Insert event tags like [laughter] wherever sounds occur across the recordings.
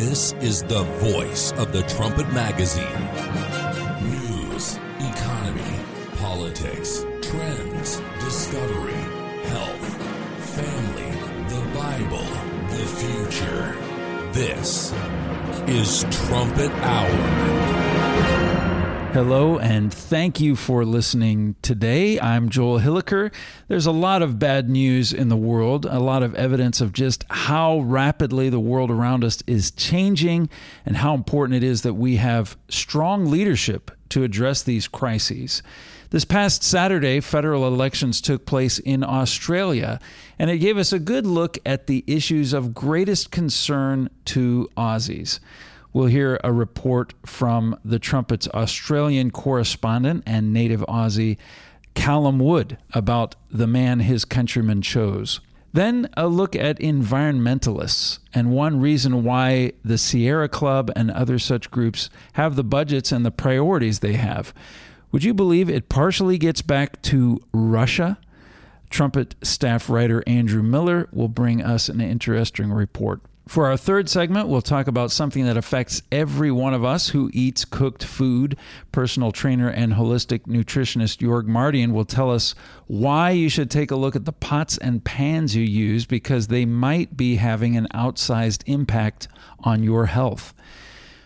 This is the voice of the Trumpet Magazine. News, economy, politics, trends, discovery, health, family, the Bible, the future. This is Trumpet Hour. Hello, and thank you for listening today. I'm Joel Hilliker. There's a lot of bad news in the world, a lot of evidence of just how rapidly the world around us is changing and how important it is that we have strong leadership to address these crises. This past Saturday, federal elections took place in Australia, and it gave us a good look at the issues of greatest concern to Aussies. We'll hear a report from the Trumpet's Australian correspondent and native Aussie, Callum Wood, about the man his countrymen chose. Then a look at environmentalists and one reason why the Sierra Club and other such groups have the budgets and the priorities they have. Would you believe it partially gets back to Russia? Trumpet staff writer Andrew Miller will bring us an interesting report. For our third segment, we'll talk about something that affects every one of us who eats cooked food. Personal trainer and holistic nutritionist Jorg Mardian will tell us why you should take a look at the pots and pans you use because they might be having an outsized impact on your health.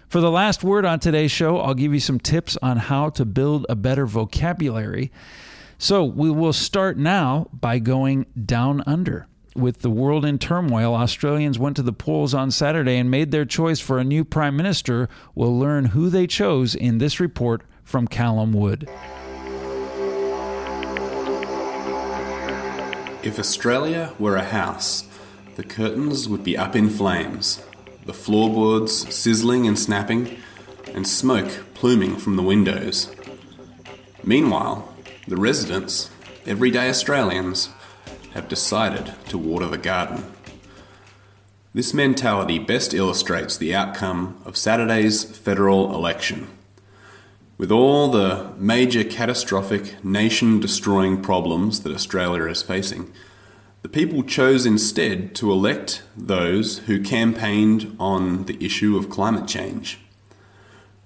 For the last word on today's show, I'll give you some tips on how to build a better vocabulary. So we will start now by going down under with the world in turmoil, Australians went to the polls on Saturday and made their choice for a new prime minister. We'll learn who they chose in this report from Callum Wood. If Australia were a house, the curtains would be up in flames, the floorboards sizzling and snapping, and smoke pluming from the windows. Meanwhile, the residents, everyday Australians, have decided to water the garden. This mentality best illustrates the outcome of Saturday's federal election. With all the major catastrophic, nation destroying problems that Australia is facing, the people chose instead to elect those who campaigned on the issue of climate change.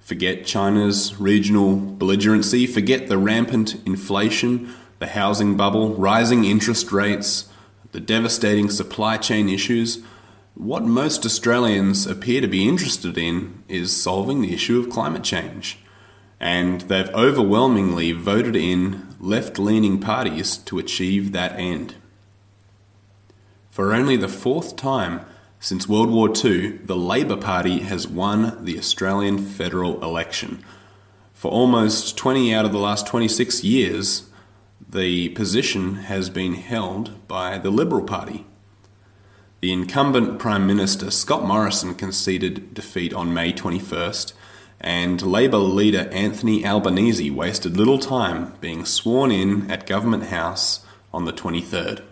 Forget China's regional belligerency, forget the rampant inflation the housing bubble, rising interest rates, the devastating supply chain issues, what most Australians appear to be interested in is solving the issue of climate change. And they've overwhelmingly voted in left leaning parties to achieve that end. For only the fourth time since World War II, the Labor Party has won the Australian federal election. For almost 20 out of the last 26 years, the position has been held by the Liberal Party. The incumbent Prime Minister Scott Morrison conceded defeat on May 21st, and Labor leader Anthony Albanese wasted little time being sworn in at Government House on the 23rd.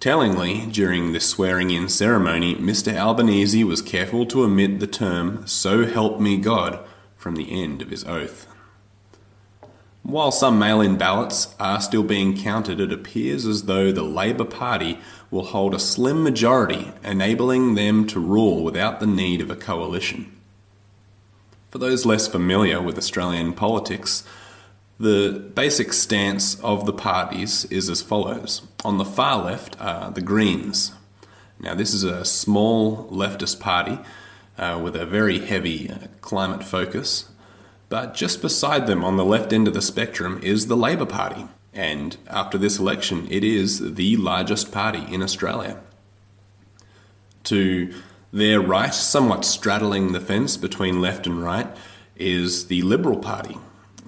Tellingly, during this swearing in ceremony, Mr. Albanese was careful to omit the term, So help me God, from the end of his oath. While some mail in ballots are still being counted, it appears as though the Labor Party will hold a slim majority, enabling them to rule without the need of a coalition. For those less familiar with Australian politics, the basic stance of the parties is as follows. On the far left are the Greens. Now, this is a small leftist party uh, with a very heavy uh, climate focus but just beside them on the left end of the spectrum is the Labor Party. And after this election, it is the largest party in Australia. To their right, somewhat straddling the fence between left and right, is the Liberal Party,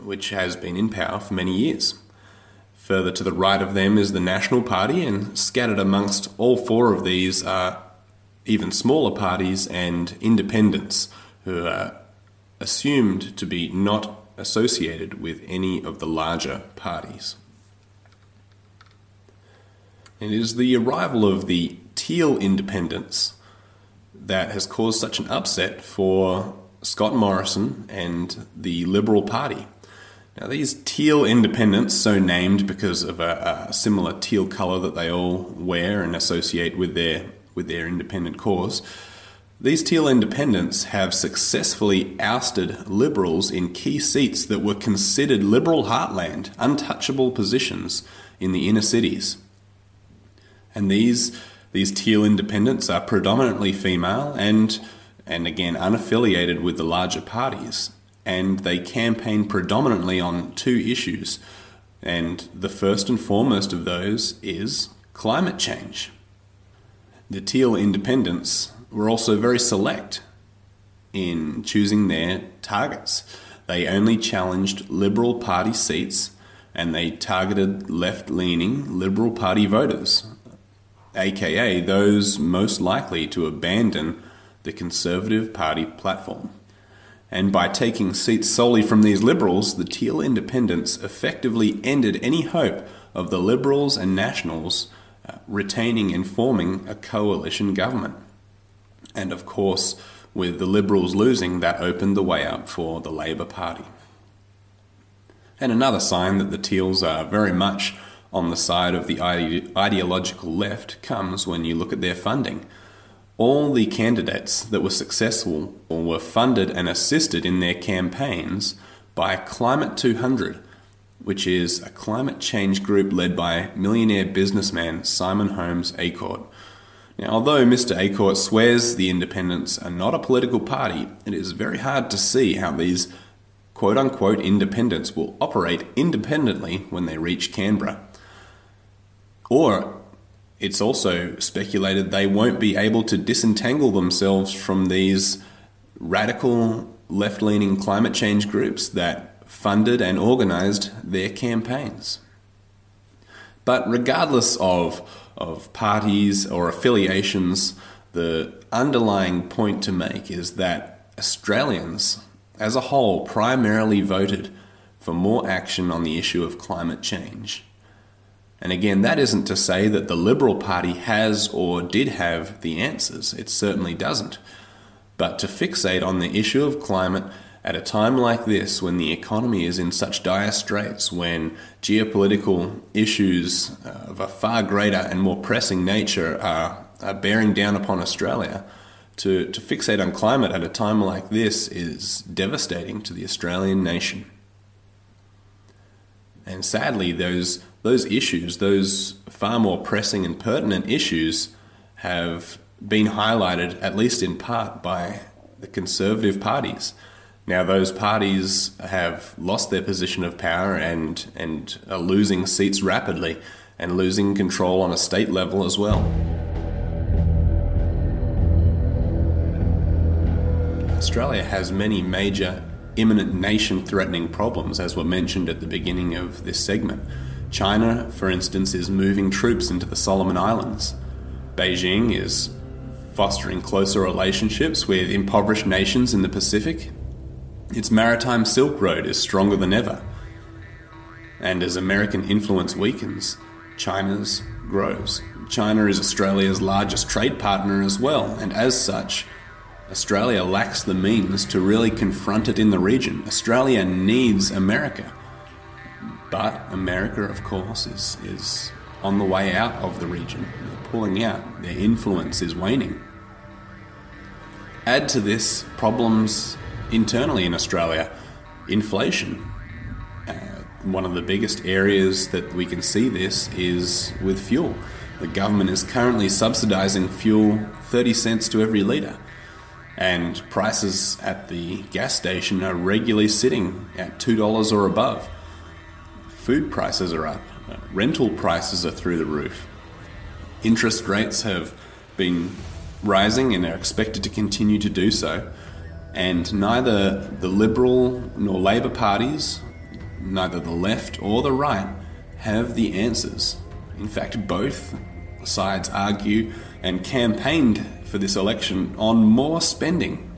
which has been in power for many years. Further to the right of them is the National Party, and scattered amongst all four of these are even smaller parties and independents who are assumed to be not associated with any of the larger parties. It is the arrival of the Teal independents that has caused such an upset for Scott Morrison and the Liberal Party. Now, these teal independents, so named because of a, a, similar teal colour that they all wear and associate with their with their independent cause, These teal independents have successfully ousted Liberals in key seats that were considered Liberal heartland, untouchable positions in the inner cities. And these, these teal independents are predominantly female and, and again unaffiliated with the larger parties. And they campaign predominantly on two issues. And the first and foremost of those is climate change. The teal independents were also very select in choosing their targets. They only challenged Liberal Party seats and they targeted left leaning Liberal Party voters, aka those most likely to abandon the Conservative Party platform. And by taking seats solely from these Liberals, the Teal Independents effectively ended any hope of the Liberals and Nationals uh, retaining and forming a coalition government. And of course, with the Liberals losing, that opened the way up for the Labor Party. And another sign that the Teals are very much on the side of the ide- ideological left comes when you look at their funding. All the candidates that were successful were funded and assisted in their campaigns by Climate 200, which is a climate change group led by millionaire businessman Simon Holmes à Court. Now, although Mr. à Court swears the independents are not a political party, it is very hard to see how these quote unquote independents will operate independently when they reach Canberra. Or it's also speculated they won't be able to disentangle themselves from these radical left leaning climate change groups that funded and organized their campaigns. But regardless of of parties or affiliations, the underlying point to make is that Australians as a whole primarily voted for more action on the issue of climate change. And again, that isn't to say that the Liberal Party has or did have the answers, it certainly doesn't. But to fixate on the issue of climate at a time like this, when the economy is in such dire straits, when geopolitical issues uh, of a far greater and more pressing nature are, are bearing down upon Australia, to, to fixate on climate at a time like this is devastating to the Australian nation. And sadly, those, those issues, those far more pressing and pertinent issues, have been highlighted, at least in part, by the conservative parties. Now, those parties have lost their position of power and, and are losing seats rapidly and losing control on a state level as well. Australia has many major imminent nation threatening problems, as were mentioned at the beginning of this segment. China, for instance, is moving troops into the Solomon Islands. Beijing is fostering closer relationships with impoverished nations in the Pacific its maritime Silk Road is stronger than ever. And as American influence weakens, China's grows. China is Australia's largest trade partner as well, and as such, Australia lacks the means to really confront it in the region. Australia needs America. But America, of course, is, is on the way out of the region. They're pulling out. Their influence is waning. Add to this problems internally in Australia, inflation. Uh, one of the biggest areas that we can see this is with fuel. The government is currently subsidising fuel 30 cents to every litre, and prices at the gas station are regularly sitting at $2 or above. Food prices are up, rental prices are through the roof. Interest rates have been rising and are expected to continue to do so and neither the Liberal nor Labor parties, neither the left or the right, have the answers. In fact, both sides argue and campaigned for this election on more spending,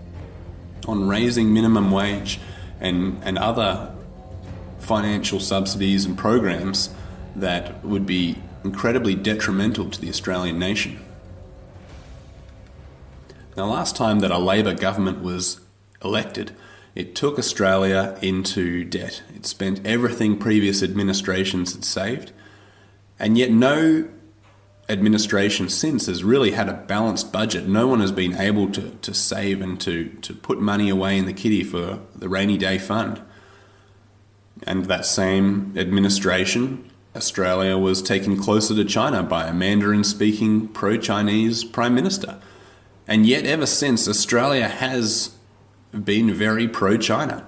on raising minimum wage and, and other financial subsidies and programs that would be incredibly detrimental to the Australian nation. Now, last time that a Labor government was elected, it took Australia into debt. It spent everything previous administrations had saved, and yet no administration since has really had a balanced budget. No one has been able to, to save and to, to put money away in the kitty for the rainy day fund. And that same administration, Australia was taken closer to China by a Mandarin speaking pro Chinese Prime Minister. And yet, ever since, Australia has been very pro China.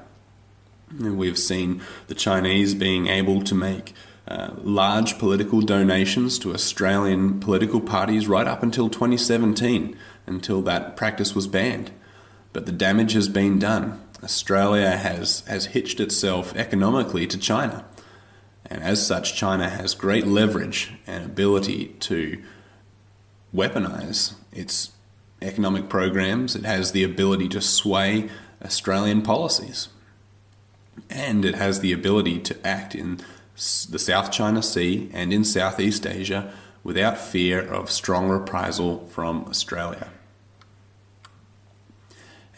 We've seen the Chinese being able to make uh, large political donations to Australian political parties right up until 2017, until that practice was banned. But the damage has been done. Australia has, has hitched itself economically to China. And as such, China has great leverage and ability to weaponize its economic programs. It has the ability to sway Australian policies. And it has the ability to act in the South China Sea and in Southeast Asia without fear of strong reprisal from Australia.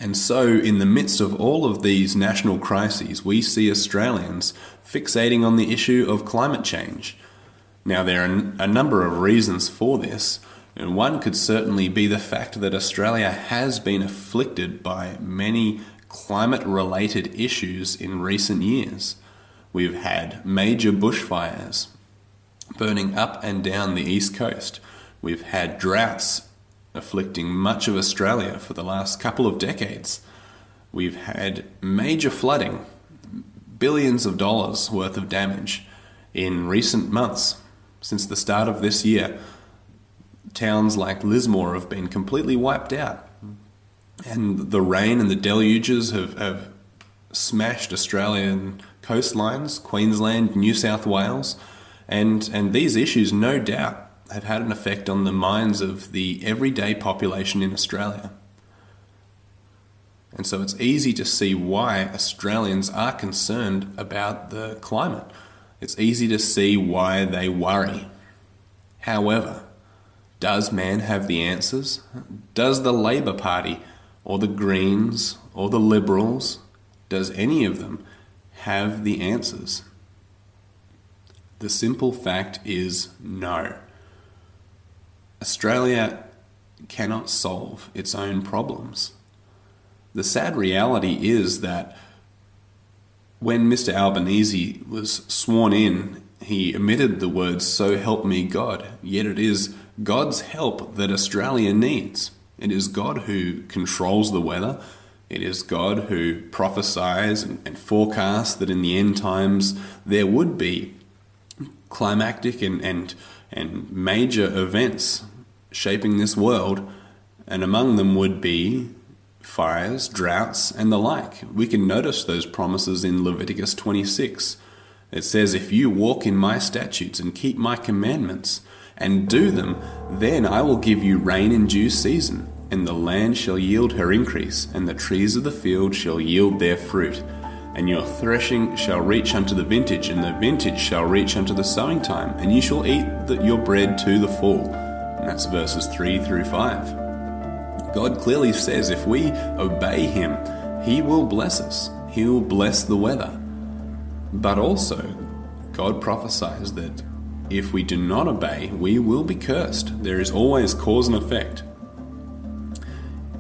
And so, in the midst of all of these national crises, we see Australians fixating on the issue of climate change. Now, there are a number of reasons for this, and one could certainly be the fact that Australia has been afflicted by many climate related issues in recent years. We've had major bushfires burning up and down the east coast. We've had droughts afflicting much of Australia for the last couple of decades. We've had major flooding, billions of dollars worth of damage in recent months. Since the start of this year, towns like Lismore have been completely wiped out. And the rain and the deluges have, have smashed Australian coastlines, Queensland, New South Wales, and, and these issues, no doubt, have had an effect on the minds of the everyday population in Australia. And so it's easy to see why Australians are concerned about the climate. It's easy to see why they worry. However, does man have the answers? Does the Labor Party or the Greens or the Liberals, does any of them have the answers? The simple fact is no. Australia cannot solve its own problems. The sad reality is that when Mr. Albanese was sworn in, he omitted the words, So help me God, yet it is God's help that Australia needs. It is God who controls the weather. It is God who prophesies and, forecasts that in the end times there would be climactic and, and, and major events shaping this world, and among them would be fires, droughts, and the like. We can notice those promises in Leviticus 26. It says, If you walk in my statutes and keep my commandments and do them, then I will give you rain in due season, and the land shall yield her increase, and the trees of the field shall yield their fruit. And your threshing shall reach unto the vintage, and the vintage shall reach unto the sowing time, and you shall eat your bread to the full and that's verses 3 through 5. God clearly says if we obey Him, He will bless us, He will bless the weather. But also, God prophesies that if we do not obey, we will be cursed. There is always cause and effect.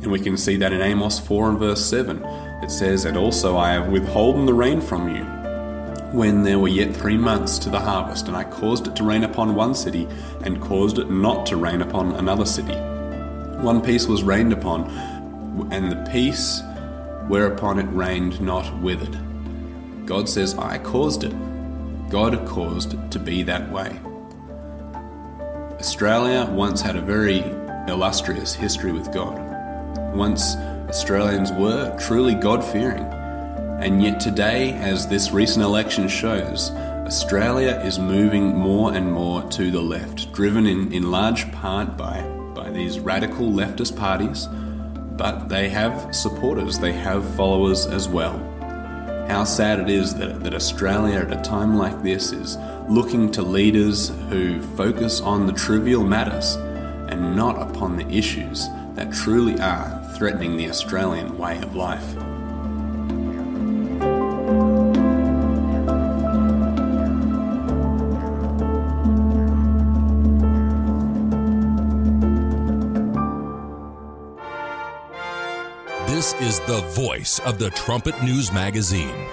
And we can see that in Amos 4 and verse 7. It says, And also I have withholden the rain from you when there were yet three months to the harvest, and I caused it to rain upon one city, and caused it not to rain upon another city. One piece was rained upon, and the piece whereupon it rained not withered. God says, I caused it. God caused to be that way. Australia once had a very illustrious history with God. Once Australians were truly God fearing. And yet, today, as this recent election shows, Australia is moving more and more to the left, driven in, in large part by, by these radical leftist parties, but they have supporters, they have followers as well. How sad it is that, that Australia at a time like this is looking to leaders who focus on the trivial matters and not upon the issues that truly are threatening the Australian way of life. The voice of the Trumpet News Magazine.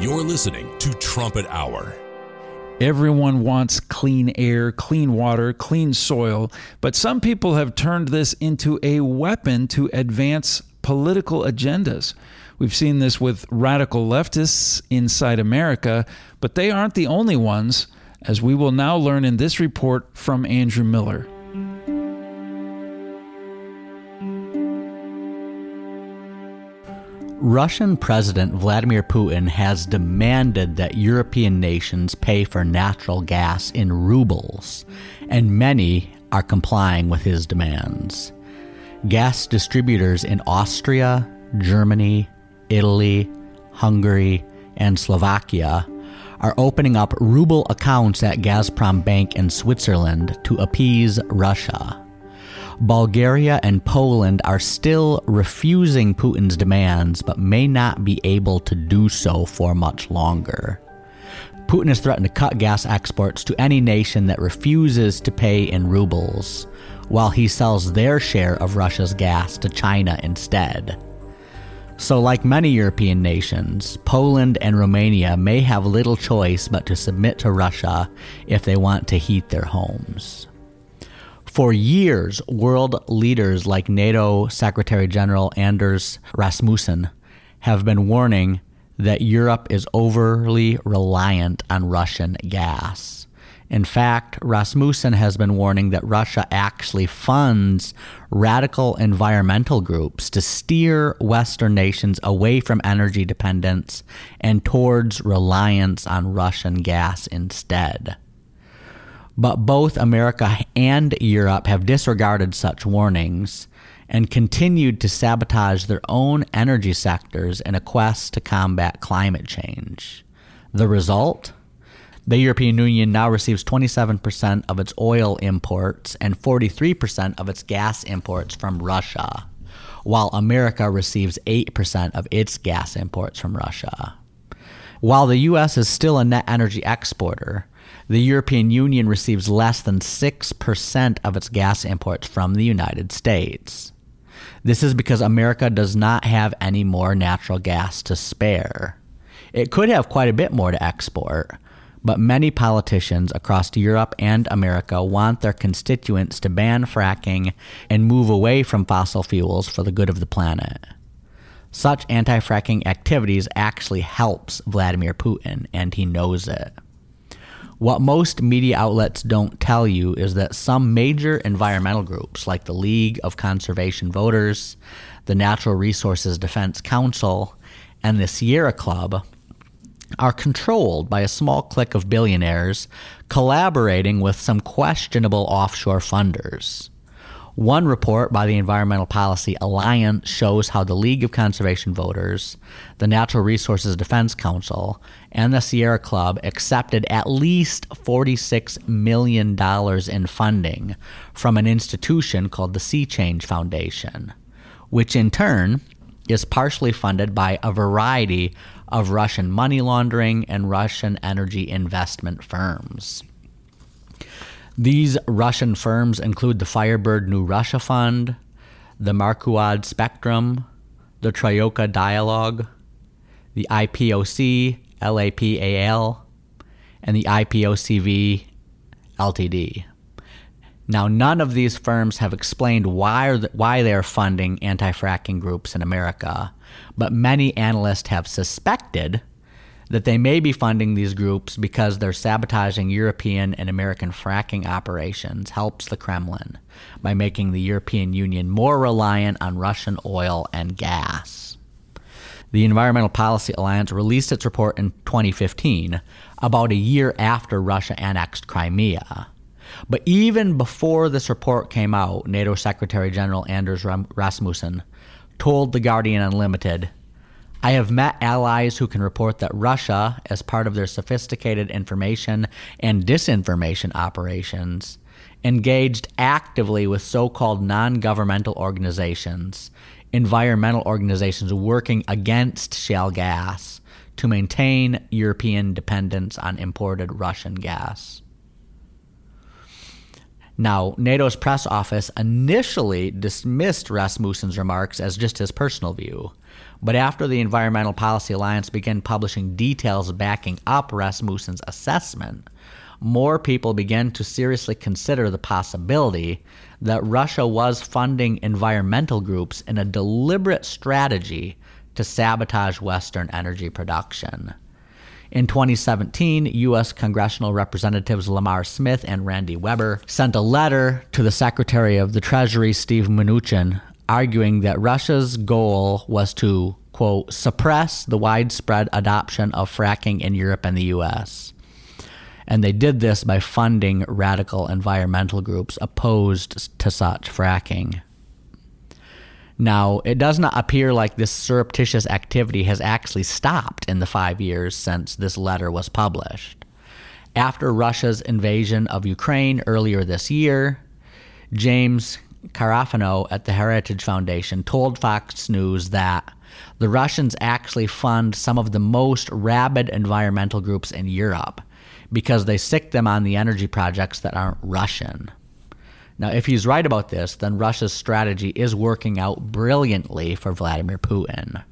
You're listening to Trumpet Hour. Everyone wants clean air, clean water, clean soil, but some people have turned this into a weapon to advance political agendas. We've seen this with radical leftists inside America, but they aren't the only ones, as we will now learn in this report from Andrew Miller. Russian President Vladimir Putin has demanded that European nations pay for natural gas in rubles, and many are complying with his demands. Gas distributors in Austria, Germany, Italy, Hungary, and Slovakia are opening up ruble accounts at Gazprom Bank in Switzerland to appease Russia. Bulgaria and Poland are still refusing Putin's demands, but may not be able to do so for much longer. Putin has threatened to cut gas exports to any nation that refuses to pay in rubles, while he sells their share of Russia's gas to China instead. So, like many European nations, Poland and Romania may have little choice but to submit to Russia if they want to heat their homes. For years, world leaders like NATO Secretary General Anders Rasmussen have been warning that Europe is overly reliant on Russian gas. In fact, Rasmussen has been warning that Russia actually funds radical environmental groups to steer Western nations away from energy dependence and towards reliance on Russian gas instead. But both America and Europe have disregarded such warnings and continued to sabotage their own energy sectors in a quest to combat climate change. The result? The European Union now receives 27% of its oil imports and 43% of its gas imports from Russia, while America receives 8% of its gas imports from Russia. While the U.S. is still a net energy exporter, the European Union receives less than 6% of its gas imports from the United States. This is because America does not have any more natural gas to spare. It could have quite a bit more to export, but many politicians across Europe and America want their constituents to ban fracking and move away from fossil fuels for the good of the planet. Such anti fracking activities actually helps Vladimir Putin, and he knows it. What most media outlets don't tell you is that some major environmental groups, like the League of Conservation Voters, the Natural Resources Defense Council, and the Sierra Club, are controlled by a small clique of billionaires collaborating with some questionable offshore funders. One report by the Environmental Policy Alliance shows how the League of Conservation Voters, the Natural Resources Defense Council, and the Sierra Club accepted at least $46 million in funding from an institution called the Sea Change Foundation, which in turn is partially funded by a variety of Russian money laundering and Russian energy investment firms. These Russian firms include the Firebird New Russia Fund, the Marcuard Spectrum, the Troika Dialog, the IPOC LAPAL, and the IPOCV Ltd. Now, none of these firms have explained why, why they're funding anti fracking groups in America, but many analysts have suspected that they may be funding these groups because they're sabotaging European and American fracking operations helps the Kremlin by making the European Union more reliant on Russian oil and gas. The Environmental Policy Alliance released its report in 2015, about a year after Russia annexed Crimea. But even before this report came out, NATO Secretary General Anders Rasmussen told The Guardian Unlimited I have met allies who can report that Russia, as part of their sophisticated information and disinformation operations, engaged actively with so called non governmental organizations, environmental organizations working against shale gas to maintain European dependence on imported Russian gas. Now, NATO's press office initially dismissed Rasmussen's remarks as just his personal view. But after the Environmental Policy Alliance began publishing details backing up Rasmussen's assessment, more people began to seriously consider the possibility that Russia was funding environmental groups in a deliberate strategy to sabotage Western energy production. In 2017, U.S. congressional representatives Lamar Smith and Randy Weber sent a letter to the Secretary of the Treasury, Steve Mnuchin, arguing that Russia's goal was to, quote, suppress the widespread adoption of fracking in Europe and the U.S. And they did this by funding radical environmental groups opposed to such fracking. Now, it does not appear like this surreptitious activity has actually stopped in the five years since this letter was published. After Russia's invasion of Ukraine earlier this year, James Carafano at the Heritage Foundation told Fox News that the Russians actually fund some of the most rabid environmental groups in Europe because they sick them on the energy projects that aren't Russian. Now, if he's right about this, then Russia's strategy is working out brilliantly for Vladimir Putin.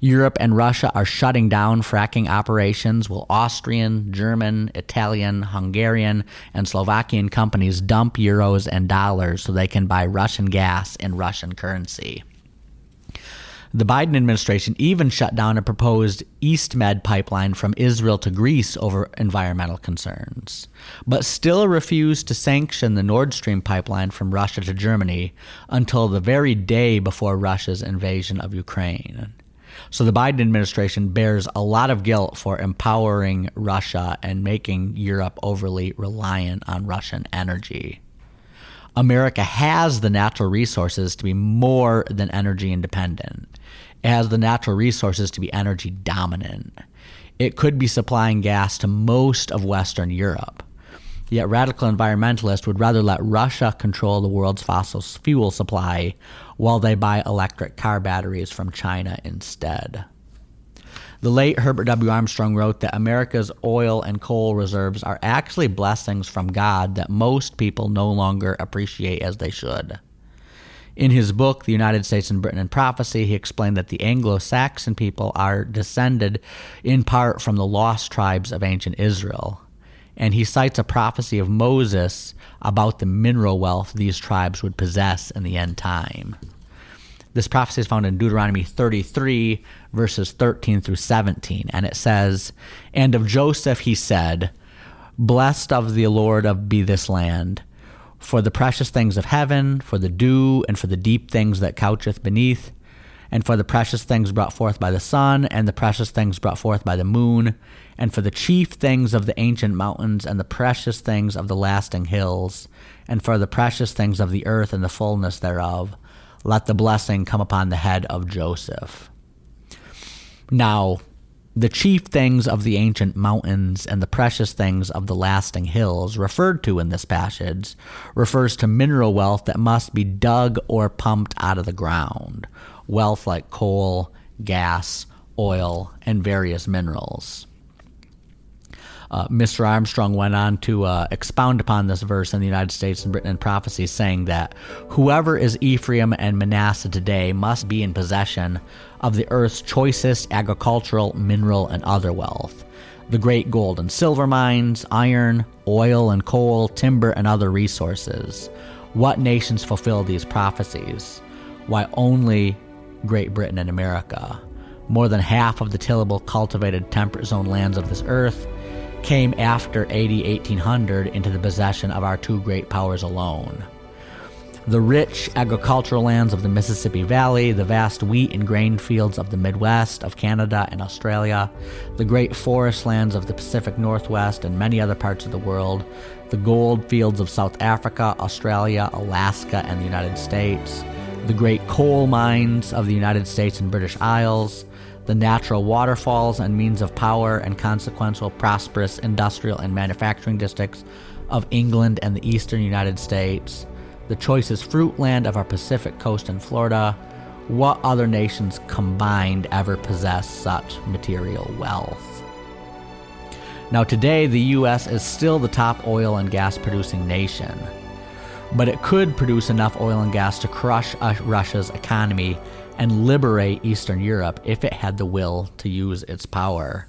Europe and Russia are shutting down fracking operations while Austrian, German, Italian, Hungarian, and Slovakian companies dump euros and dollars so they can buy Russian gas in Russian currency. The Biden administration even shut down a proposed EastMed pipeline from Israel to Greece over environmental concerns, but still refused to sanction the Nord Stream pipeline from Russia to Germany until the very day before Russia's invasion of Ukraine. So the Biden administration bears a lot of guilt for empowering Russia and making Europe overly reliant on Russian energy. America has the natural resources to be more than energy independent. It has the natural resources to be energy dominant. It could be supplying gas to most of Western Europe. Yet radical environmentalists would rather let Russia control the world's fossil fuel supply while they buy electric car batteries from China instead. The late Herbert W. Armstrong wrote that America's oil and coal reserves are actually blessings from God that most people no longer appreciate as they should. In his book, The United States and Britain in Prophecy, he explained that the Anglo Saxon people are descended in part from the lost tribes of ancient Israel. And he cites a prophecy of Moses about the mineral wealth these tribes would possess in the end time. This prophecy is found in Deuteronomy 33, verses 13 through 17. And it says, And of Joseph he said, Blessed of the Lord of be this land, for the precious things of heaven, for the dew, and for the deep things that coucheth beneath, and for the precious things brought forth by the sun, and the precious things brought forth by the moon, and for the chief things of the ancient mountains, and the precious things of the lasting hills, and for the precious things of the earth and the fullness thereof let the blessing come upon the head of Joseph. Now, the chief things of the ancient mountains and the precious things of the lasting hills referred to in this passage refers to mineral wealth that must be dug or pumped out of the ground, wealth like coal, gas, oil, and various minerals. Uh, Mr. Armstrong went on to uh, expound upon this verse in the United States and Britain in prophecy, saying that whoever is Ephraim and Manasseh today must be in possession of the earth's choicest agricultural, mineral, and other wealth. The great gold and silver mines, iron, oil and coal, timber, and other resources. What nations fulfill these prophecies? Why only Great Britain and America? More than half of the tillable, cultivated, temperate zone lands of this earth came after AD 1800 into the possession of our two great powers alone. The rich agricultural lands of the Mississippi Valley, the vast wheat and grain fields of the Midwest, of Canada and Australia, the great forest lands of the Pacific Northwest and many other parts of the world, the gold fields of South Africa, Australia, Alaska, and the United States, the great coal mines of the United States and British Isles, the natural waterfalls and means of power and consequential prosperous industrial and manufacturing districts of England and the eastern United States, the choicest fruit land of our Pacific coast in Florida. What other nations combined ever possess such material wealth? Now, today, the U.S. is still the top oil and gas producing nation. but it could produce enough oil and gas to crush uh, Russia's economy and liberate Eastern Europe if it had the will to use its power.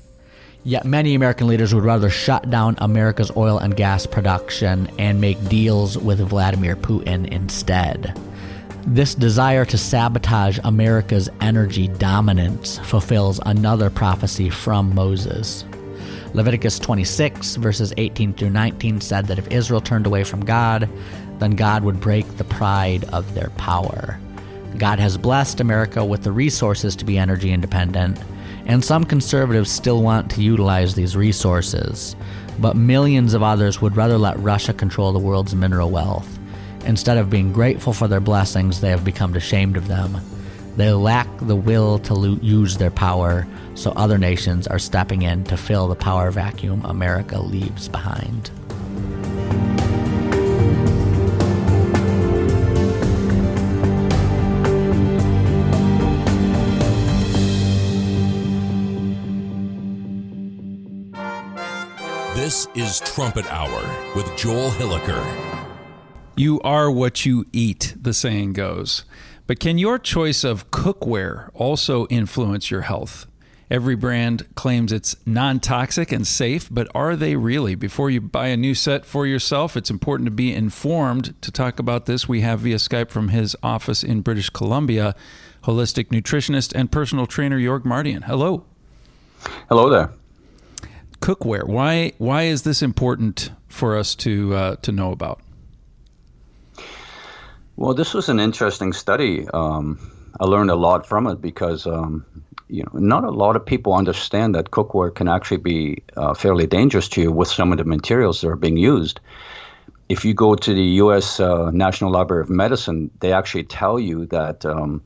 Yet many American leaders would rather shut down America's oil and gas production and make deals with Vladimir Putin instead. This desire to sabotage America's energy dominance fulfills another prophecy from Moses. Leviticus 26, verses 18 through 19 said that if Israel turned away from God, then God would break the pride of their power. God has blessed America with the resources to be energy independent, and some conservatives still want to utilize these resources, but millions of others would rather let Russia control the world's mineral wealth. Instead of being grateful for their blessings, they have become ashamed of them. They lack the will to lo- use their power, so other nations are stepping in to fill the power vacuum America leaves behind. This is Trumpet Hour with Joel Hilliker. You are what you eat, the saying goes. But can your choice of cookware also influence your health? Every brand claims it's non toxic and safe, but are they really? Before you buy a new set for yourself, it's important to be informed. To talk about this, we have via Skype from his office in British Columbia, holistic nutritionist and personal trainer Jorg Mardian. Hello. Hello there cookware. Why why is this important for us to uh, to know about? Well, this was an interesting study. Um, I learned a lot from it because um, you know not a lot of people understand that cookware can actually be uh, fairly dangerous to you with some of the materials that are being used. If you go to the U.S. Uh, National Library of Medicine, they actually tell you that um,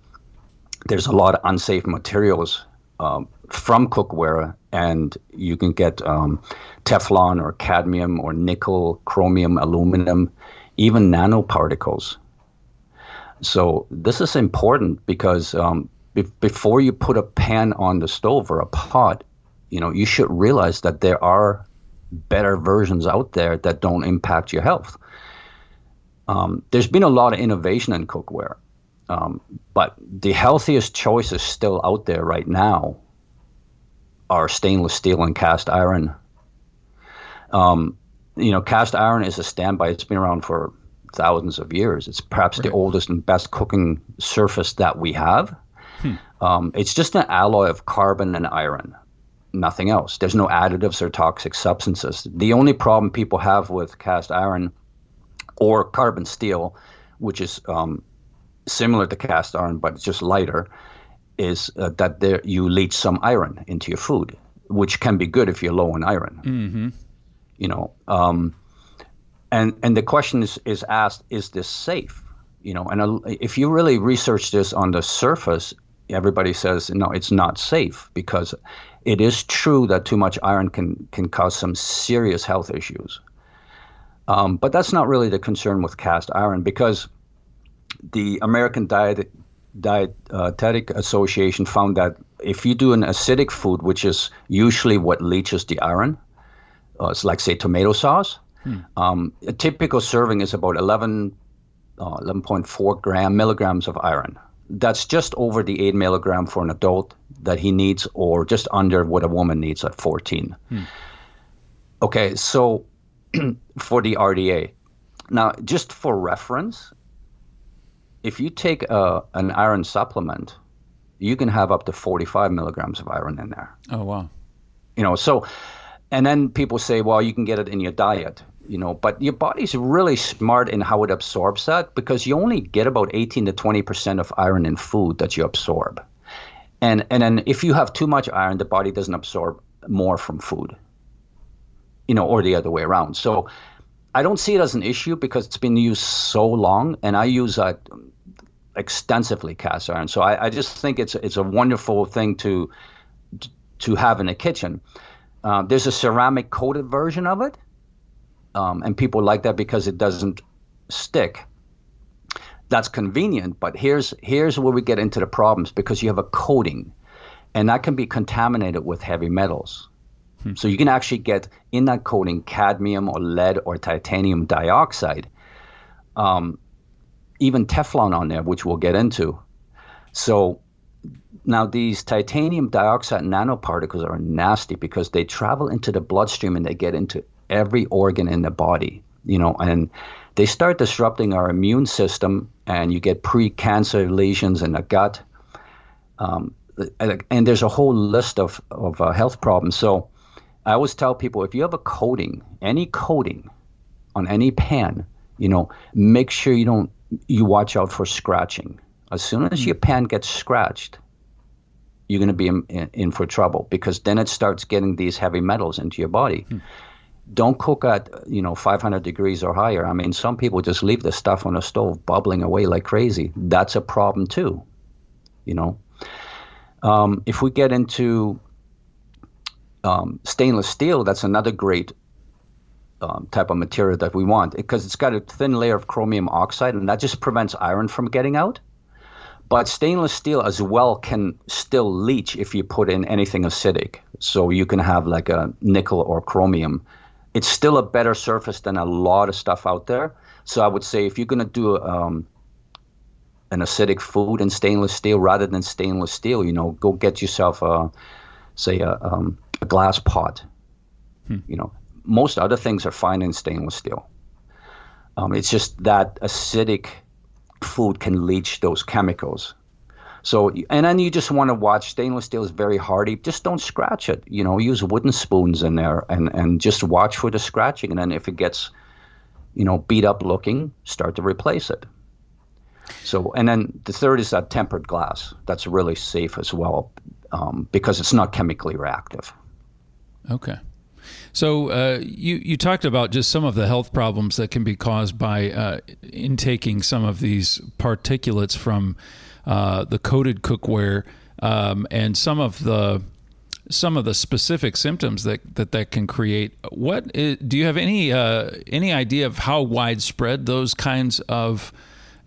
there's a lot of unsafe materials um, from cookware, and you can get um, Teflon or cadmium or nickel, chromium, aluminum, even nanoparticles. So this is important because um, be- before you put a pan on the stove or a pot, you know you should realize that there are better versions out there that don't impact your health. Um, there's been a lot of innovation in cookware, um, but the healthiest choices still out there right now are stainless steel and cast iron. Um, you know, cast iron is a standby. It's been around for thousands of years. It's perhaps right. the oldest and best cooking surface that we have. Hmm. Um, it's just an alloy of carbon and iron, nothing else. There's no additives or toxic substances. The only problem people have with cast iron or carbon steel, which is um, similar to cast iron but it's just lighter, is uh, that there you leach some iron into your food, which can be good if you're low on iron. Mm-hmm. You know, um, and and the question is is asked: Is this safe? You know, and uh, if you really research this on the surface, everybody says no, it's not safe because it is true that too much iron can can cause some serious health issues. Um, but that's not really the concern with cast iron because the American Diet Dietetic Association found that if you do an acidic food, which is usually what leaches the iron, uh, it's like say tomato sauce. Hmm. Um, a typical serving is about 11, uh, 11.4 gram milligrams of iron. That's just over the 8 milligram for an adult that he needs, or just under what a woman needs at 14. Hmm. Okay, so [clears throat] for the RDA. Now, just for reference, if you take a, uh, an iron supplement, you can have up to 45 milligrams of iron in there. Oh, wow. You know, so, and then people say, well, you can get it in your diet, you know, but your body's really smart in how it absorbs that because you only get about 18 to 20% of iron in food that you absorb. And, and then if you have too much iron, the body doesn't absorb more from food, you know, or the other way around. So I don't see it as an issue because it's been used so long, and I use uh, extensively cast iron. So I, I, just think it's it's a wonderful thing to to have in a kitchen. Uh, there's a ceramic coated version of it, um, and people like that because it doesn't stick. That's convenient, but here's here's where we get into the problems because you have a coating, and that can be contaminated with heavy metals. Hmm. So you can actually get in that coating cadmium or lead or titanium dioxide, um, even Teflon on there, which we'll get into. So now these titanium dioxide nanoparticles are nasty because they travel into the bloodstream and they get into every organ in the body, you know, and they start disrupting our immune system, and you get pre-cancer lesions in the gut. Um, and there's a whole list of of uh, health problems. So I always tell people if you have a coating, any coating on any pan, you know, make sure you don't you watch out for scratching. As soon as your pan gets scratched, you're going to be in, in, in, for trouble because then it starts getting these heavy metals into your body. Hmm. Don't cook at you know 500 degrees or higher. I mean, some people just leave the stuff on the stove bubbling away like crazy. That's a problem too. You know, um, if we get into um, stainless steel, that's another great um, type of material that we want because it's got a thin layer of chromium oxide, and that just prevents iron from getting out. But stainless steel as well can still leach if you put in anything acidic. So you can have like a nickel or chromium. It's still a better surface than a lot of stuff out there. So I would say if you're going to do um, an acidic food in stainless steel rather than stainless steel, you know, go get yourself a, say a, um, a glass pot. Hmm. You know, most other things are fine in stainless steel. Um, it's just that acidic food can leach those chemicals. So, and then you just want to watch stainless steel is very hardy. Just don't scratch it. You know, use wooden spoons in there and, and just watch for the scratching. And then if it gets, you know, beat up looking, start to replace it. So, and then the third is that tempered glass. That's really safe as well um, because it's not chemically reactive. Okay. So uh, you you talked about just some of the health problems that can be caused by uh, intaking some of these particulates from uh, the coated cookware, um, and some of the some of the specific symptoms that that, that can create. What is, do you have any uh, any idea of how widespread those kinds of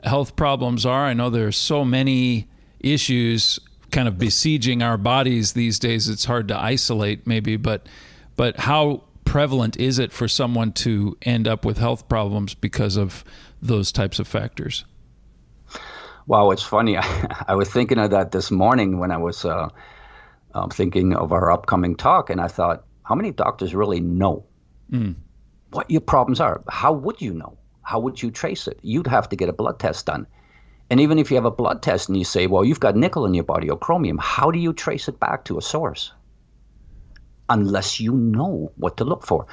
health problems are? I know there's so many issues kind of besieging our bodies these days. It's hard to isolate, maybe, but but how prevalent is it for someone to end up with health problems because of those types of factors? Wow, it's funny. I, [laughs] I was thinking of that this morning when I was uh, uh, thinking of our upcoming talk, and I thought, how many doctors really know mm. what your problems are? How would you know? How would you trace it? You'd have to get a blood test done. And even if you have a blood test and you say, well, you've got nickel in your body or chromium, how do you trace it back to a source? Unless you know what to look for.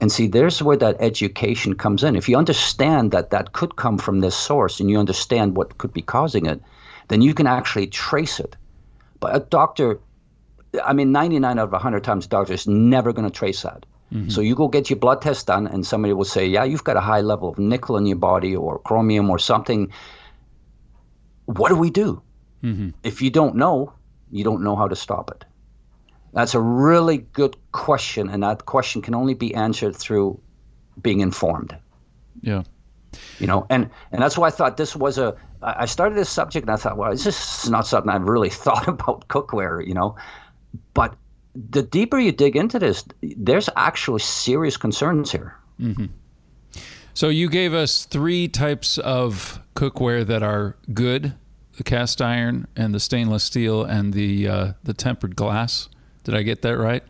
And see, there's where that education comes in. If you understand that that could come from this source and you understand what could be causing it, then you can actually trace it. But a doctor, I mean, 99 out of 100 times, a doctor is never going to trace that. Mm-hmm. So you go get your blood test done, and somebody will say, Yeah, you've got a high level of nickel in your body or chromium or something. What do we do? Mm-hmm. If you don't know, you don't know how to stop it. That's a really good question, and that question can only be answered through being informed. Yeah. You know, and and that's why I thought this was a. I started this subject, and I thought, well, this is not something I've really [laughs] thought about cookware, you know, but the deeper you dig into this, there's actually serious concerns here. Mm-hmm. So you gave us three types of cookware that are good: the cast iron and the stainless steel and the uh, the tempered glass. Did I get that right?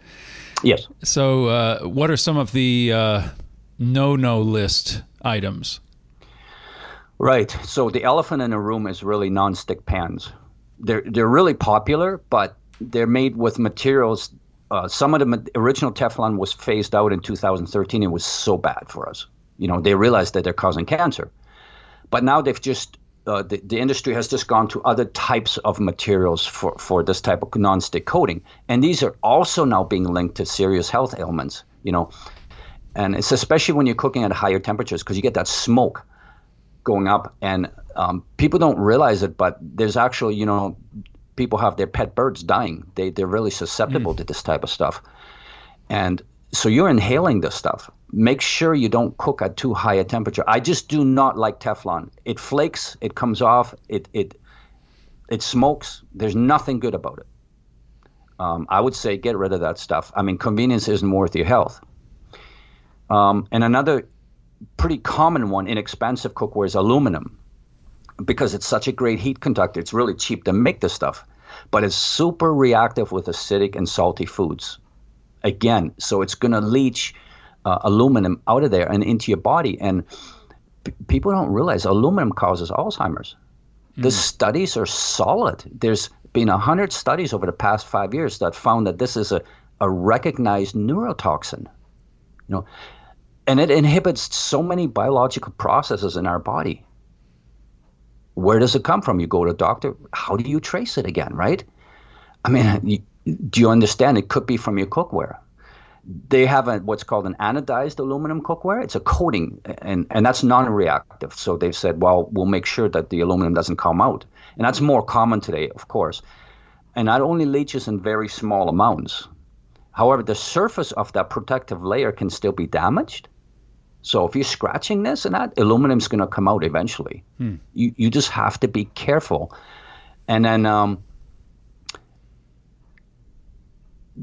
Yes. So, uh, what are some of the uh, no-no list items? Right. So the elephant in the room is really non-stick pans. They're they're really popular, but they're made with materials. Uh, some of the original Teflon was phased out in 2013. It was so bad for us. You know, they realized that they're causing cancer, but now they've just uh, the, the industry has just gone to other types of materials for, for this type of non-stick coating. And these are also now being linked to serious health ailments, you know. And it's especially when you're cooking at higher temperatures because you get that smoke going up. And um, people don't realize it, but there's actually, you know, people have their pet birds dying. They, they're really susceptible mm. to this type of stuff. And so you're inhaling this stuff make sure you don't cook at too high a temperature. I just do not like Teflon. It flakes, it comes off, it it it smokes. There's nothing good about it. Um, I would say get rid of that stuff. I mean, convenience isn't worth your health. Um, and another pretty common one, inexpensive cookware is aluminum because it's such a great heat conductor. It's really cheap to make this stuff, but it's super reactive with acidic and salty foods. Again, so it's going to leach uh, aluminum out of there and into your body. And p- people don't realize aluminum causes Alzheimer's. Mm. The studies are solid. There's been 100 studies over the past five years that found that this is a, a recognized neurotoxin. You know, and it inhibits so many biological processes in our body. Where does it come from? You go to a doctor. How do you trace it again, right? I mean, you, do you understand? It could be from your cookware. They have a, what's called an anodized aluminum cookware. It's a coating, and, and that's non-reactive. So they've said, well, we'll make sure that the aluminum doesn't come out. And that's more common today, of course. And that only leaches in very small amounts. However, the surface of that protective layer can still be damaged. So if you're scratching this and that, aluminum's going to come out eventually. Hmm. You you just have to be careful. And then um,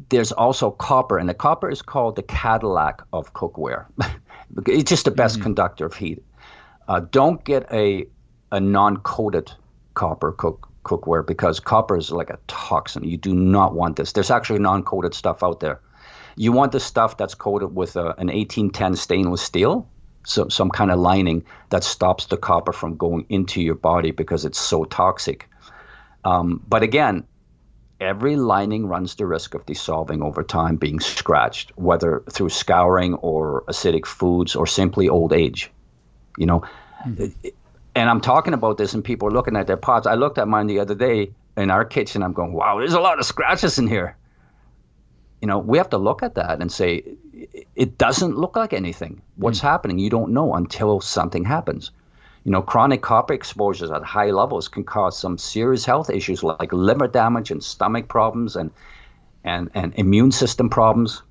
there's also copper, and the copper is called the Cadillac of cookware. [laughs] it's just the best mm-hmm. conductor of heat. Uh, don't get a a non-coated copper cook cookware because copper is like a toxin. You do not want this. There's actually non-coated stuff out there. You want the stuff that's coated with a, an 1810 stainless steel, so some kind of lining that stops the copper from going into your body because it's so toxic. Um, but again, every lining runs the risk of dissolving over time, being scratched, whether through scouring or acidic foods or simply old age. You know, mm-hmm. and I'm talking about this, and people are looking at their pots. I looked at mine the other day in our kitchen. I'm going, wow, there's a lot of scratches in here you know, we have to look at that and say, it doesn't look like anything. What's mm. happening? You don't know until something happens. You know, chronic copper exposures at high levels can cause some serious health issues like liver damage and stomach problems and and, and immune system problems.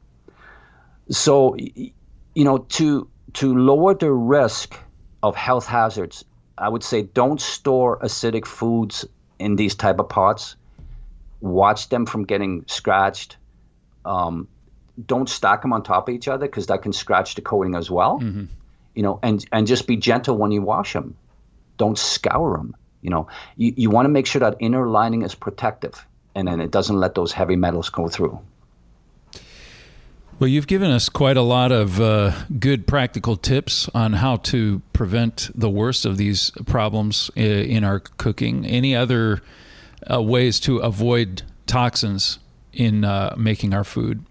So, you know, to to lower the risk of health hazards, I would say don't store acidic foods in these type of pots. Watch them from getting scratched um, don't stack them on top of each other because that can scratch the coating as well. Mm-hmm. You know, and and just be gentle when you wash them. Don't scour them. You know, you, you want to make sure that inner lining is protective, and then it doesn't let those heavy metals go through. Well, you've given us quite a lot of uh, good practical tips on how to prevent the worst of these problems in our cooking. Any other uh, ways to avoid toxins in uh, making our food?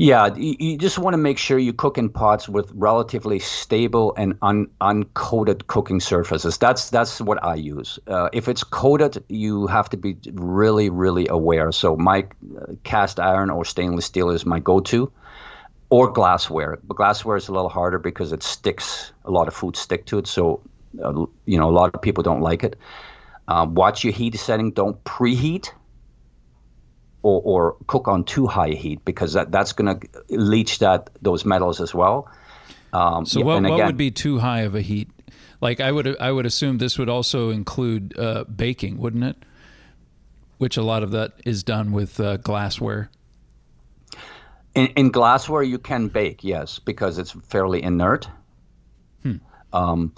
Yeah, you, just want to make sure you cook in pots with relatively stable and un, uncoated cooking surfaces. That's that's what I use. Uh, if it's coated, you have to be really, really aware. So my uh, cast iron or stainless steel is my go-to, or glassware. But glassware is a little harder because it sticks. A lot of food stick to it, so uh, you know a lot of people don't like it. Uh, watch your heat setting. Don't preheat or, or cook on too high heat because that, that's going to leach that those metals as well. Um, so what, again, what would be too high of a heat? Like I would I would assume this would also include uh, baking, wouldn't it? Which a lot of that is done with uh, glassware. In, in, glassware, you can bake, yes, because it's fairly inert. Hmm. Um,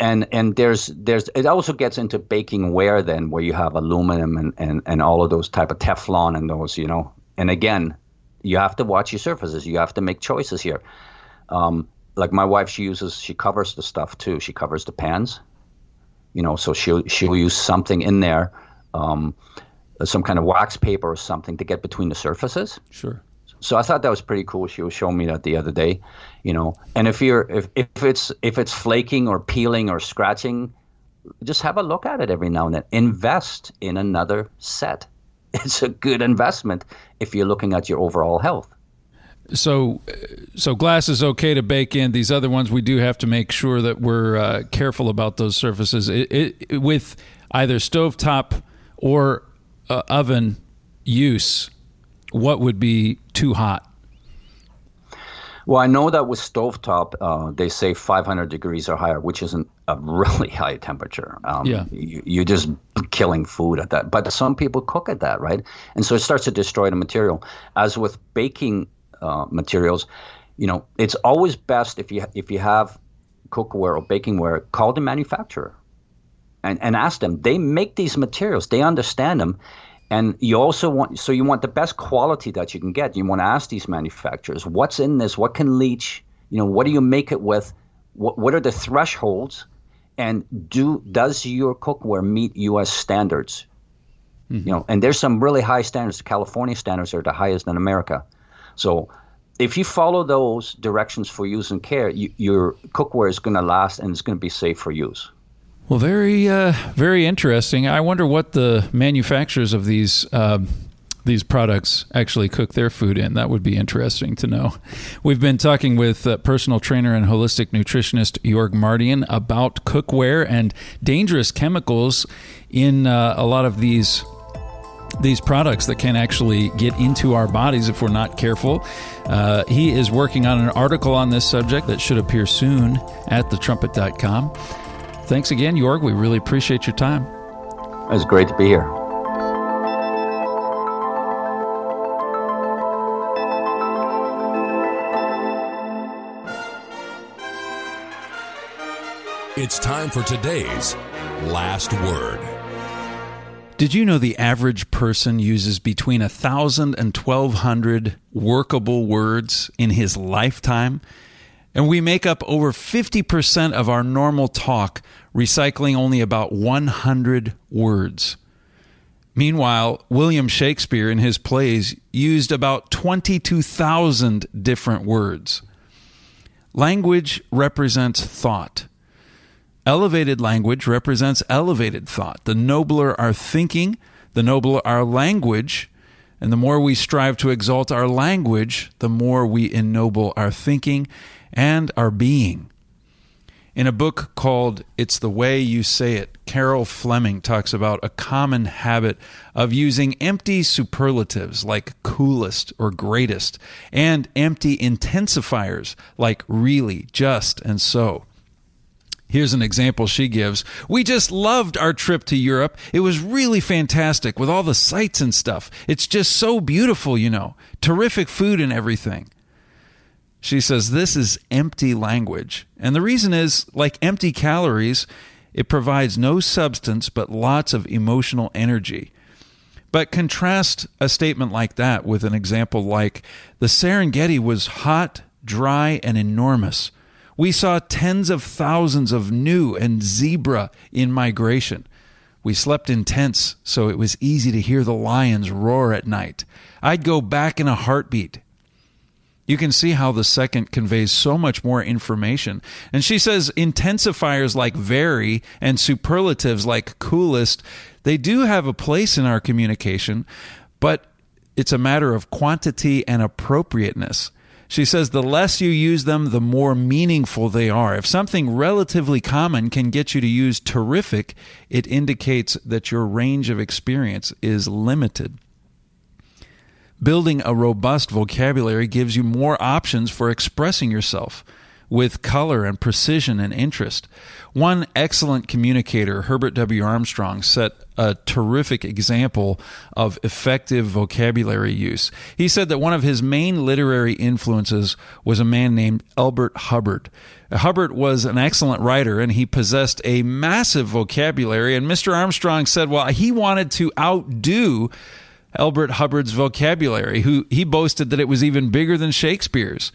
and and there's there's it also gets into baking ware then where you have aluminum and, and, and all of those type of Teflon and those you know. And again you have to watch your surfaces. You have to make choices here. Um, like my wife she uses she covers the stuff too. She covers the pans you know so she'll she'll use something in there um, some kind of wax paper or something to get between the surfaces. Sure so I thought that was pretty cool. She was showing me that the other day, you know. And if you're if, if it's if it's flaking or peeling or scratching, just have a look at it every now and then. Invest in another set. [laughs] It's a good investment if you're looking at your overall health. So, so glass is okay to bake in. These other ones, we do have to make sure that we're uh, careful about those surfaces. It, it, with either stovetop or uh, oven use, what would be too hot? Well, I know that with stovetop, uh, they say 500 degrees or higher, which isn't a really [laughs] high temperature. Um, yeah. You, are just killing food at that. But some people cook at that, right? And so it starts to destroy the material. As with baking uh, materials, you know, it's always best if you if you have cookware or bakingware, call the manufacturer and, and ask them. They make these materials, they understand them. And you also want, so you want the best quality that you can get. You want to ask these manufacturers, what's in this? What can leach? You know, what do you make it with? What, what are the thresholds? And do does your cookware meet U.S. standards? Mm-hmm. You know, and there's some really high standards. The California standards are the highest in America. So if you follow those directions for use and care, you, your cookware is going to last and it's going to be safe for use. Well, very, uh, very interesting. I wonder what the manufacturers of these uh, these products actually cook their food in. That would be interesting to know. We've been talking with uh, personal trainer and holistic nutritionist Jorg Mardian about cookware and dangerous chemicals in uh, a lot of these these products that can actually get into our bodies if we're not careful. Uh, he is working on an article on this subject that should appear soon at thetrumpet.com. Thanks again, Jorg. We really appreciate your time. It's great to be here. It's time for today's last word. Did you know the average person uses between a thousand and twelve hundred workable words in his lifetime? And we make up over 50% of our normal talk, recycling only about 100 words. Meanwhile, William Shakespeare in his plays used about 22,000 different words. Language represents thought. Elevated language represents elevated thought. The nobler our thinking, the nobler our language, and the more we strive to exalt our language, the more we ennoble our thinking and our being. In a book called It's the Way You Say It, Carol Fleming talks about a common habit of using empty superlatives like coolest or greatest, and empty intensifiers like really, just, and so. Here's an example she gives. We just loved our trip to Europe. It was really fantastic with all the sights and stuff. It's just so beautiful, you know. Terrific food and everything. She says this is empty language. And the reason is like empty calories, it provides no substance but lots of emotional energy. But contrast a statement like that with an example like the Serengeti was hot, dry, and enormous. We saw tens of thousands of gnu and zebra in migration. We slept in tents, so it was easy to hear the lions roar at night. I'd go back in a heartbeat. You can see how the second conveys so much more information. And she says intensifiers like very and superlatives like coolest, they do have a place in our communication, but it's a matter of quantity and appropriateness. She says the less you use them, the more meaningful they are. If something relatively common can get you to use terrific, it indicates that your range of experience is limited. Building a robust vocabulary gives you more options for expressing yourself with color and precision and interest. One excellent communicator, Herbert W. Armstrong, set a terrific example of effective vocabulary use. He said that one of his main literary influences was a man named Elbert Hubbard. Hubbard was an excellent writer and he possessed a massive vocabulary. And Mr. Armstrong said, well, he wanted to outdo Elbert Hubbard's vocabulary, who he boasted that it was even bigger than Shakespeare's.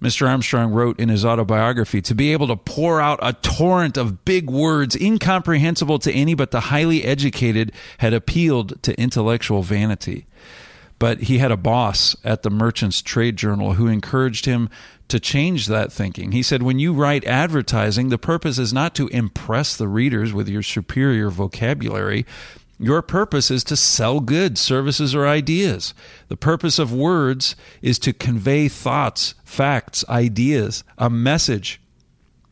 Mr. Armstrong wrote in his autobiography to be able to pour out a torrent of big words incomprehensible to any but the highly educated had appealed to intellectual vanity. But he had a boss at the Merchants Trade Journal who encouraged him to change that thinking. He said, When you write advertising, the purpose is not to impress the readers with your superior vocabulary, your purpose is to sell goods, services, or ideas. The purpose of words is to convey thoughts, facts, ideas, a message.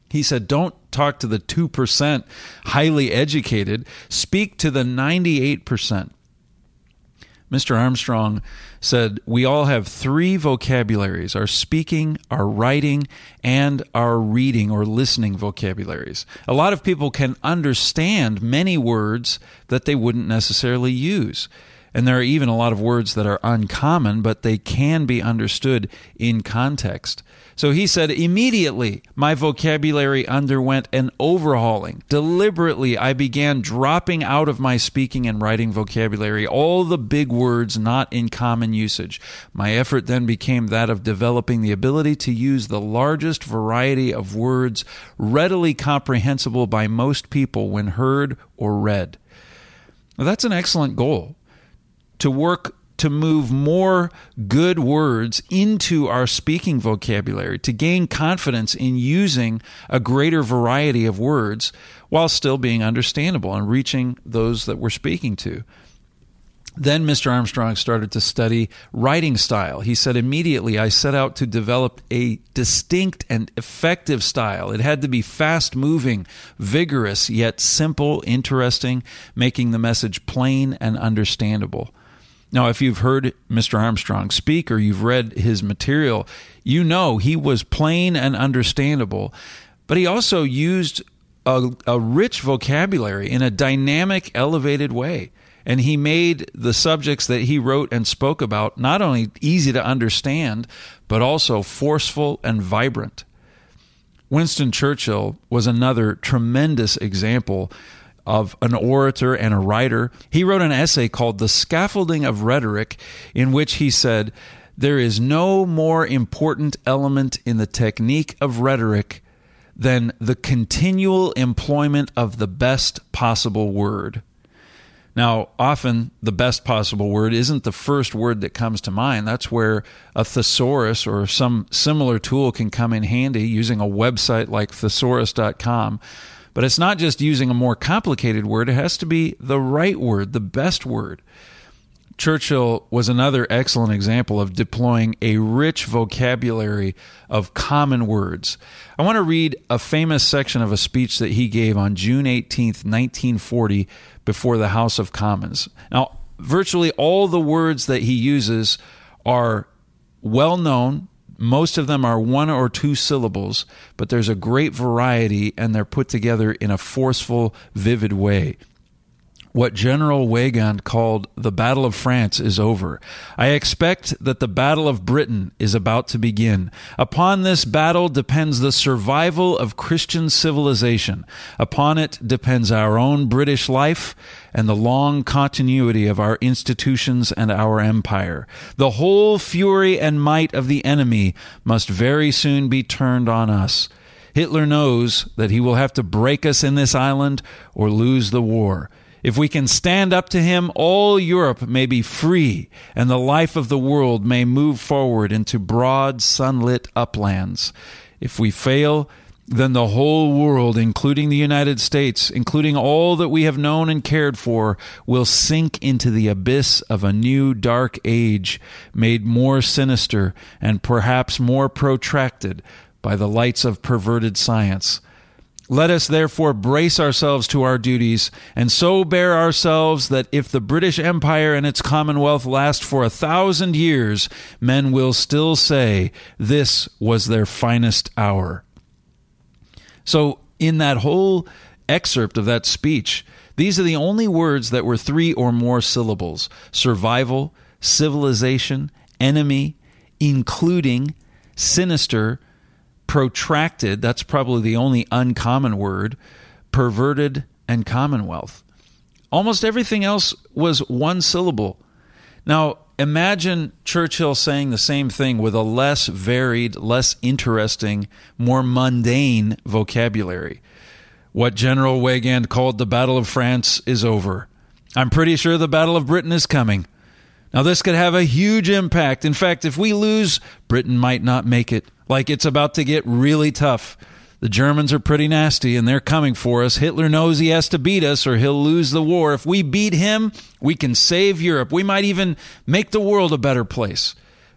He said, Don't talk to the 2% highly educated, speak to the 98%. Mr. Armstrong said, We all have three vocabularies our speaking, our writing, and our reading or listening vocabularies. A lot of people can understand many words that they wouldn't necessarily use. And there are even a lot of words that are uncommon, but they can be understood in context. So he said, immediately my vocabulary underwent an overhauling. Deliberately, I began dropping out of my speaking and writing vocabulary all the big words not in common usage. My effort then became that of developing the ability to use the largest variety of words readily comprehensible by most people when heard or read. That's an excellent goal to work to move more good words into our speaking vocabulary, to gain confidence in using a greater variety of words while still being understandable and reaching those that we're speaking to. Then Mr. Armstrong started to study writing style. He said, immediately I set out to develop a distinct and effective style. It had to be fast moving, vigorous, yet simple, interesting, making the message plain and understandable. Now, if you've heard Mr. Armstrong speak or you've read his material, you know he was plain and understandable, but he also used a, a rich vocabulary in a dynamic, elevated way. And he made the subjects that he wrote and spoke about not only easy to understand, but also forceful and vibrant. Winston Churchill was another tremendous example of an orator and a writer. He wrote an essay called The Scaffolding of Rhetoric, in which he said, There is no more important element in the technique of rhetoric than the continual employment of the best possible word. Now, often the best possible word isn't the first word that comes to mind. That's where a thesaurus or some similar tool can come in handy using a website like thesaurus.com but it's not just using a more complicated word, it has to be the right word, the best word. Churchill was another excellent example of deploying a rich vocabulary of common words. I want to read a famous section of a speech that he gave on June 18th, 1940, before the House of Commons. Now, virtually all the words that he uses are well known, most of them are one or two syllables, but there's a great variety and they're put together in a forceful, vivid way. What General Weygand called the Battle of France is over. I expect that the Battle of Britain is about to begin. Upon this battle depends the survival of Christian civilization. Upon it depends our own British life and the long continuity of our institutions and our empire. The whole fury and might of the enemy must very soon be turned on us. Hitler knows that he will have to break us in this island or lose the war. If we can stand up to him, all Europe may be free, and the life of the world may move forward into broad, sunlit uplands. If we fail, then the whole world, including the United States, including all that we have known and cared for, will sink into the abyss of a new dark age, made more sinister and perhaps more protracted by the lights of perverted science. Let us therefore brace ourselves to our duties, and so bear ourselves that if the British Empire and its Commonwealth last for a thousand years, men will still say this was their finest hour. So, in that whole excerpt of that speech, these are the only words that were three or more syllables survival, civilization, enemy, including, sinister, protracted, that's probably the only uncommon word, perverted, and commonwealth. Almost everything else was one syllable. Now, imagine Churchill saying the same thing with a less varied, less interesting, more mundane vocabulary. What General Weygand called the Battle of France is over. I'm pretty sure the Battle of Britain is coming. Now, this could have a huge impact. In fact, if we lose, Britain might not make it. Like it's about to get really tough. The Germans are pretty nasty and they're coming for us. Hitler knows he has to beat us or he'll lose the war. If we beat him, we can save Europe. We might even make the world a better place.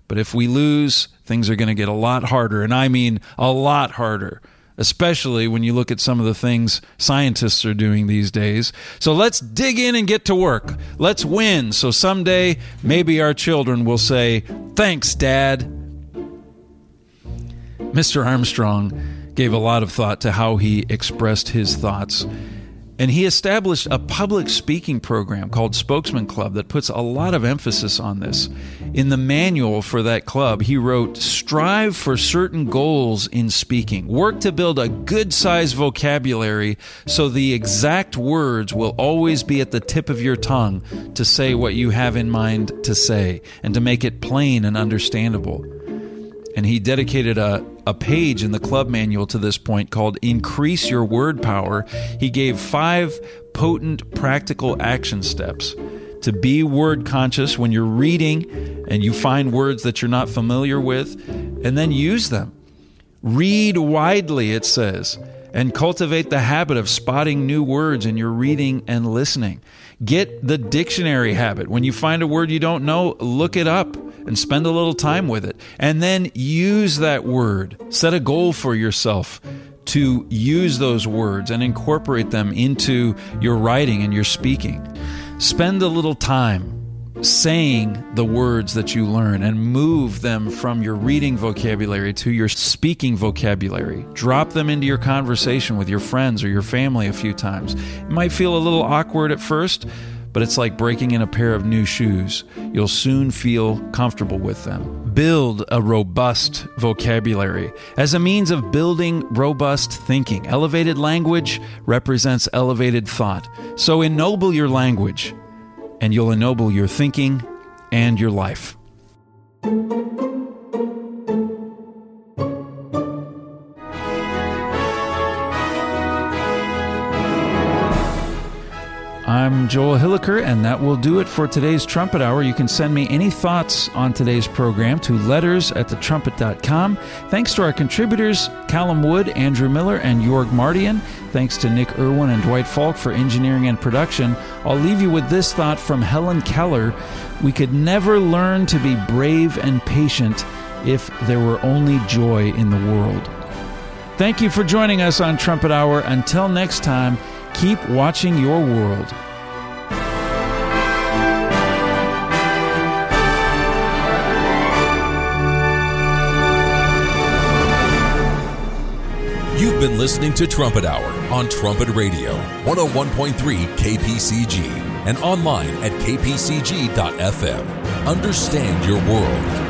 But if we lose, things are going to get a lot harder. And I mean a lot harder, especially when you look at some of the things scientists are doing these days. So let's dig in and get to work. Let's win. So someday, maybe our children will say, Thanks, Dad. Mr. Armstrong gave a lot of thought to how he expressed his thoughts. And he established a public speaking program called Spokesman Club that puts a lot of emphasis on this. In the manual for that club, he wrote Strive for certain goals in speaking. Work to build a good sized vocabulary so the exact words will always be at the tip of your tongue to say what you have in mind to say and to make it plain and understandable and he dedicated a, a page in the club manual to this point called Increase Your Word Power. He gave five potent practical action steps to be word conscious when you're reading and you find words that you're not familiar with, and then use them. Read widely, it says, and cultivate the habit of spotting new words in your reading and listening. Get the dictionary habit. When you find a word you don't know, look it up and spend a little time with it. And then use that word. Set a goal for yourself to use those words and incorporate them into your writing and your speaking. Spend a little time saying the words that you learn and move them from your reading vocabulary to your speaking vocabulary. Drop them into your conversation with your friends or your family a few times. It might feel a little awkward at first, but it's like breaking in a pair of new shoes. You'll soon feel comfortable with them. Build a robust vocabulary as a means of building robust thinking. Elevated language represents elevated thought. So ennoble your language, and you'll ennoble your thinking and your life. I'm Joel Hilliker, and that will do it for today's Trumpet Hour. You can send me any thoughts on today's program to letters at thetrumpet.com. Thanks to our contributors, Callum Wood, Andrew Miller, and Jorg Mardian. Thanks to Nick Irwin and Dwight Falk for engineering and production. I'll leave you with this thought from Helen Keller We could never learn to be brave and patient if there were only joy in the world. Thank you for joining us on Trumpet Hour. Until next time, keep watching your world. You've been listening to Trumpet Hour on Trumpet Radio, 101.3 KPCG, and online at kpcg.fm. Understand your world.